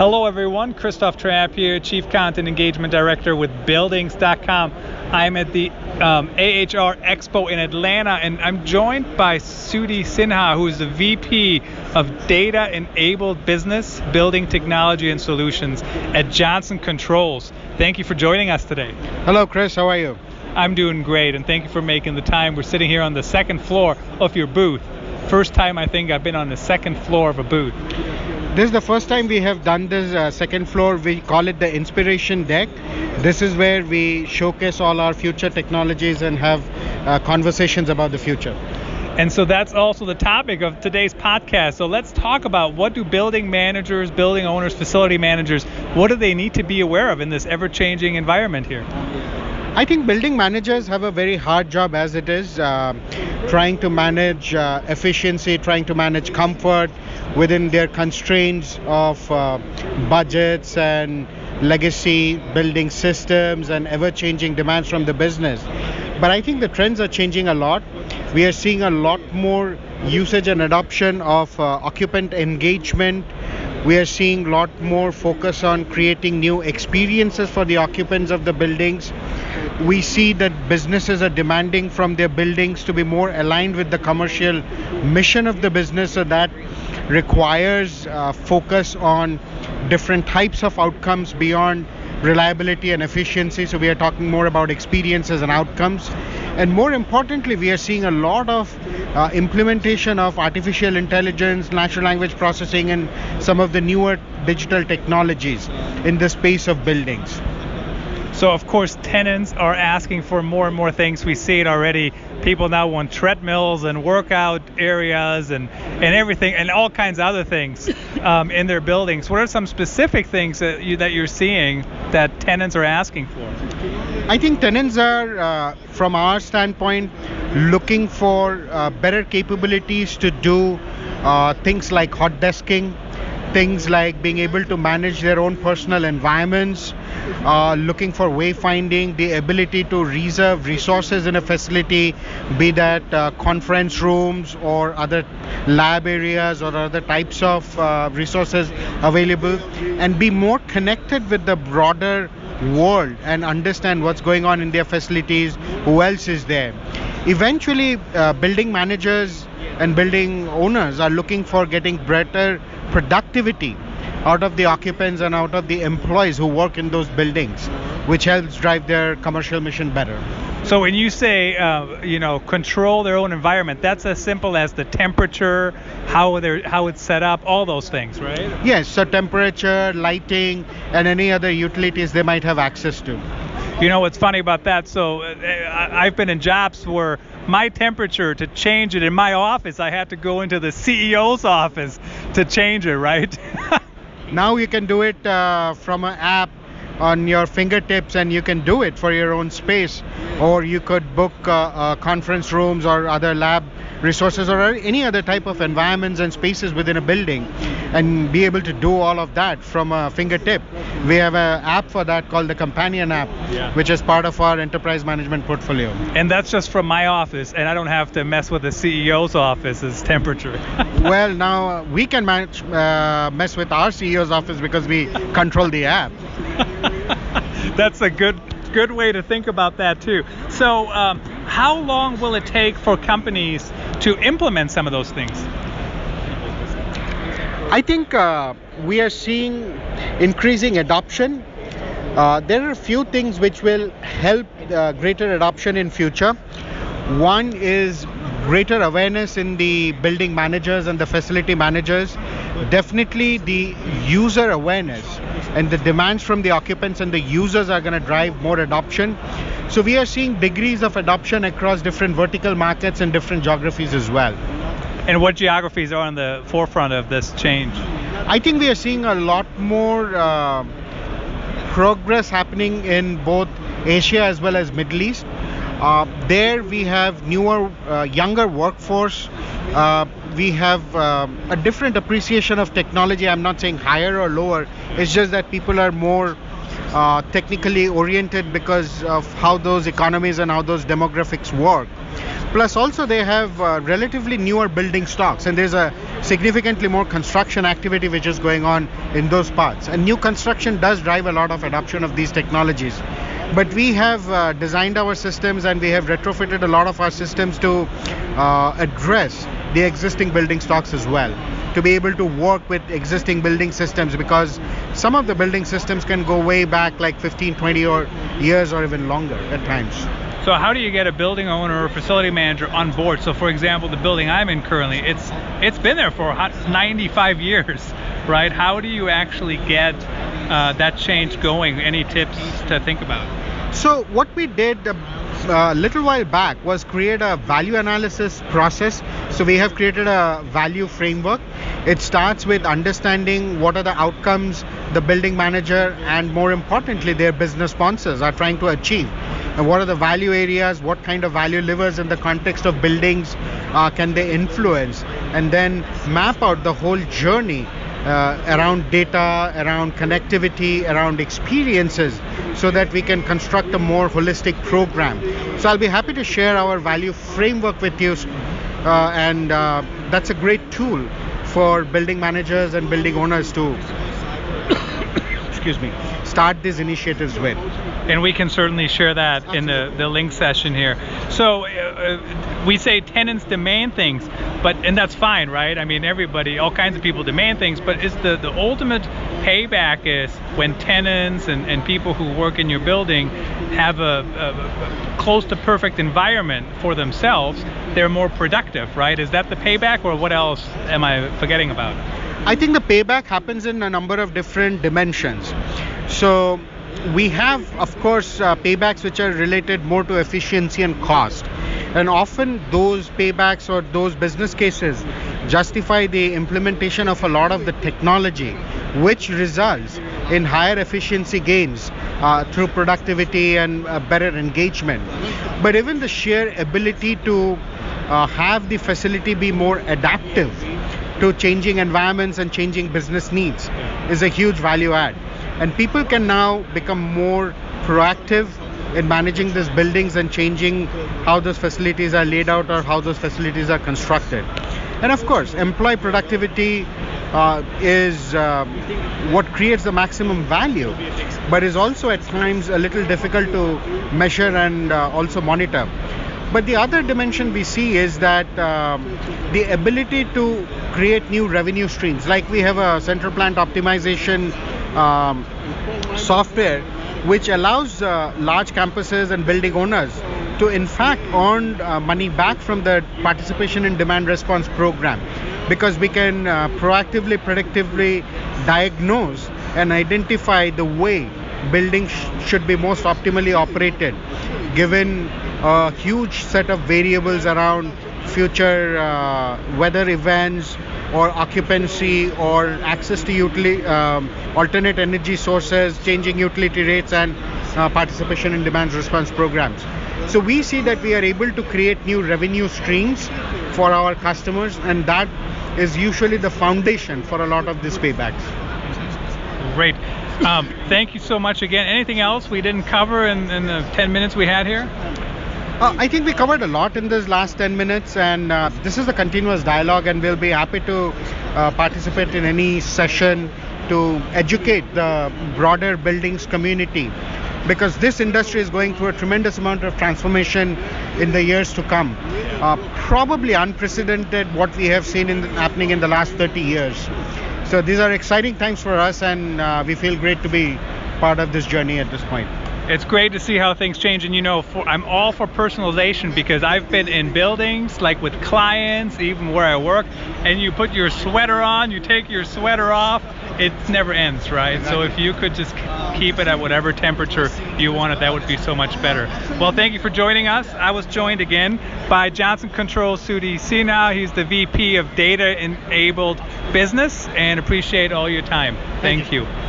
Hello, everyone. Christoph Trappe here, Chief Content Engagement Director with Buildings.com. I'm at the um, AHR Expo in Atlanta, and I'm joined by Sudhi Sinha, who is the VP of Data Enabled Business, Building Technology and Solutions at Johnson Controls. Thank you for joining us today. Hello, Chris. How are you? I'm doing great, and thank you for making the time. We're sitting here on the second floor of your booth. First time I think I've been on the second floor of a booth. This is the first time we have done this uh, second floor. We call it the inspiration deck. This is where we showcase all our future technologies and have uh, conversations about the future. And so that's also the topic of today's podcast. So let's talk about what do building managers, building owners, facility managers, what do they need to be aware of in this ever-changing environment here? I think building managers have a very hard job as it is, uh, trying to manage uh, efficiency, trying to manage comfort within their constraints of uh, budgets and legacy building systems and ever changing demands from the business. But I think the trends are changing a lot. We are seeing a lot more usage and adoption of uh, occupant engagement we are seeing a lot more focus on creating new experiences for the occupants of the buildings we see that businesses are demanding from their buildings to be more aligned with the commercial mission of the business so that requires uh, focus on different types of outcomes beyond reliability and efficiency. So we are talking more about experiences and outcomes. And more importantly we are seeing a lot of uh, implementation of artificial intelligence natural language processing and some of the newer digital technologies in the space of buildings so of course tenants are asking for more and more things. We see it already. People now want treadmills and workout areas and, and everything and all kinds of other things um, in their buildings. What are some specific things that you that you're seeing that tenants are asking for? I think tenants are, uh, from our standpoint, looking for uh, better capabilities to do uh, things like hot desking, things like being able to manage their own personal environments uh, looking for wayfinding, the ability to reserve resources in a facility, be that uh, conference rooms or other lab areas or other types of uh, resources available, and be more connected with the broader world and understand what's going on in their facilities, who else is there. Eventually, uh, building managers and building owners are looking for getting better productivity out of the occupants and out of the employees who work in those buildings, which helps drive their commercial mission better. So when you say, uh, you know, control their own environment, that's as simple as the temperature, how they how it's set up, all those things, right? Yes. So temperature, lighting, and any other utilities they might have access to. You know what's funny about that? So uh, I've been in jobs where my temperature to change it in my office, I had to go into the CEO's office to change it, right? Now you can do it uh, from an app on your fingertips and you can do it for your own space. Or you could book uh, uh, conference rooms or other lab resources or any other type of environments and spaces within a building and be able to do all of that from a fingertip. We have an app for that called the Companion app, yeah. which is part of our enterprise management portfolio. And that's just from my office, and I don't have to mess with the CEO's office's temperature. well, now we can manage, uh, mess with our CEO's office because we control the app. that's a good good way to think about that too. So, um, how long will it take for companies to implement some of those things? I think uh, we are seeing increasing adoption. Uh, there are a few things which will help uh, greater adoption in future. One is greater awareness in the building managers and the facility managers. Definitely the user awareness and the demands from the occupants and the users are going to drive more adoption. So we are seeing degrees of adoption across different vertical markets and different geographies as well. And what geographies are on the forefront of this change? I think we are seeing a lot more uh, progress happening in both Asia as well as Middle East. Uh, there we have newer, uh, younger workforce. Uh, we have uh, a different appreciation of technology. I'm not saying higher or lower. It's just that people are more uh, technically oriented because of how those economies and how those demographics work. Plus, also they have uh, relatively newer building stocks, and there's a significantly more construction activity which is going on in those parts. And new construction does drive a lot of adoption of these technologies. But we have uh, designed our systems and we have retrofitted a lot of our systems to uh, address the existing building stocks as well to be able to work with existing building systems because some of the building systems can go way back like 15 20 or years or even longer at times. So how do you get a building owner or facility manager on board? So for example the building i'm in currently it's it's been there for 95 years right? How do you actually get uh, that change going? Any tips to think about? So what we did uh, a little while back was create a value analysis process. So we have created a value framework it starts with understanding what are the outcomes the building manager and more importantly their business sponsors are trying to achieve. And what are the value areas what kind of value levers in the context of buildings uh, can they influence? And then map out the whole journey uh, around data, around connectivity, around experiences, so that we can construct a more holistic program. So I'll be happy to share our value framework with you, uh, and uh, that's a great tool for building managers and building owners to excuse me. start these initiatives with. And we can certainly share that Absolutely. in the, the link session here. So uh, we say tenants demand things but and that's fine right i mean everybody all kinds of people demand things but is the the ultimate payback is when tenants and, and people who work in your building have a, a, a close to perfect environment for themselves they're more productive right is that the payback or what else am i forgetting about I think the payback happens in a number of different dimensions. So we have, of course, uh, paybacks which are related more to efficiency and cost. And often those paybacks or those business cases justify the implementation of a lot of the technology, which results in higher efficiency gains uh, through productivity and uh, better engagement. But even the sheer ability to uh, have the facility be more adaptive to changing environments and changing business needs is a huge value add. And people can now become more proactive in managing these buildings and changing how those facilities are laid out or how those facilities are constructed. And of course, employee productivity uh, is uh, what creates the maximum value, but is also at times a little difficult to measure and uh, also monitor. But the other dimension we see is that um, the ability to create new revenue streams, like we have a central plant optimization um, software, which allows uh, large campuses and building owners to, in fact, earn uh, money back from the participation in demand response program. Because we can uh, proactively, predictively diagnose and identify the way buildings sh- should be most optimally operated given a huge set of variables around future uh, weather events or occupancy or access to utility, um, alternate energy sources, changing utility rates, and uh, participation in demand response programs. So we see that we are able to create new revenue streams for our customers, and that is usually the foundation for a lot of these paybacks. Great. Um, thank you so much again. Anything else we didn't cover in, in the 10 minutes we had here? Uh, I think we covered a lot in this last 10 minutes, and uh, this is a continuous dialogue, and we'll be happy to uh, participate in any session to educate the broader buildings community because this industry is going through a tremendous amount of transformation in the years to come. Uh, probably unprecedented what we have seen in, happening in the last 30 years. So these are exciting times for us, and uh, we feel great to be part of this journey at this point it's great to see how things change and you know for, i'm all for personalization because i've been in buildings like with clients even where i work and you put your sweater on you take your sweater off it never ends right? So if you could just keep it at whatever temperature you want it that would be so much better. Well thank you for joining us. I was joined again by johnson controls sudhi sinha. He's the vp of data enabled business and appreciate all your time. Thank, thank you. you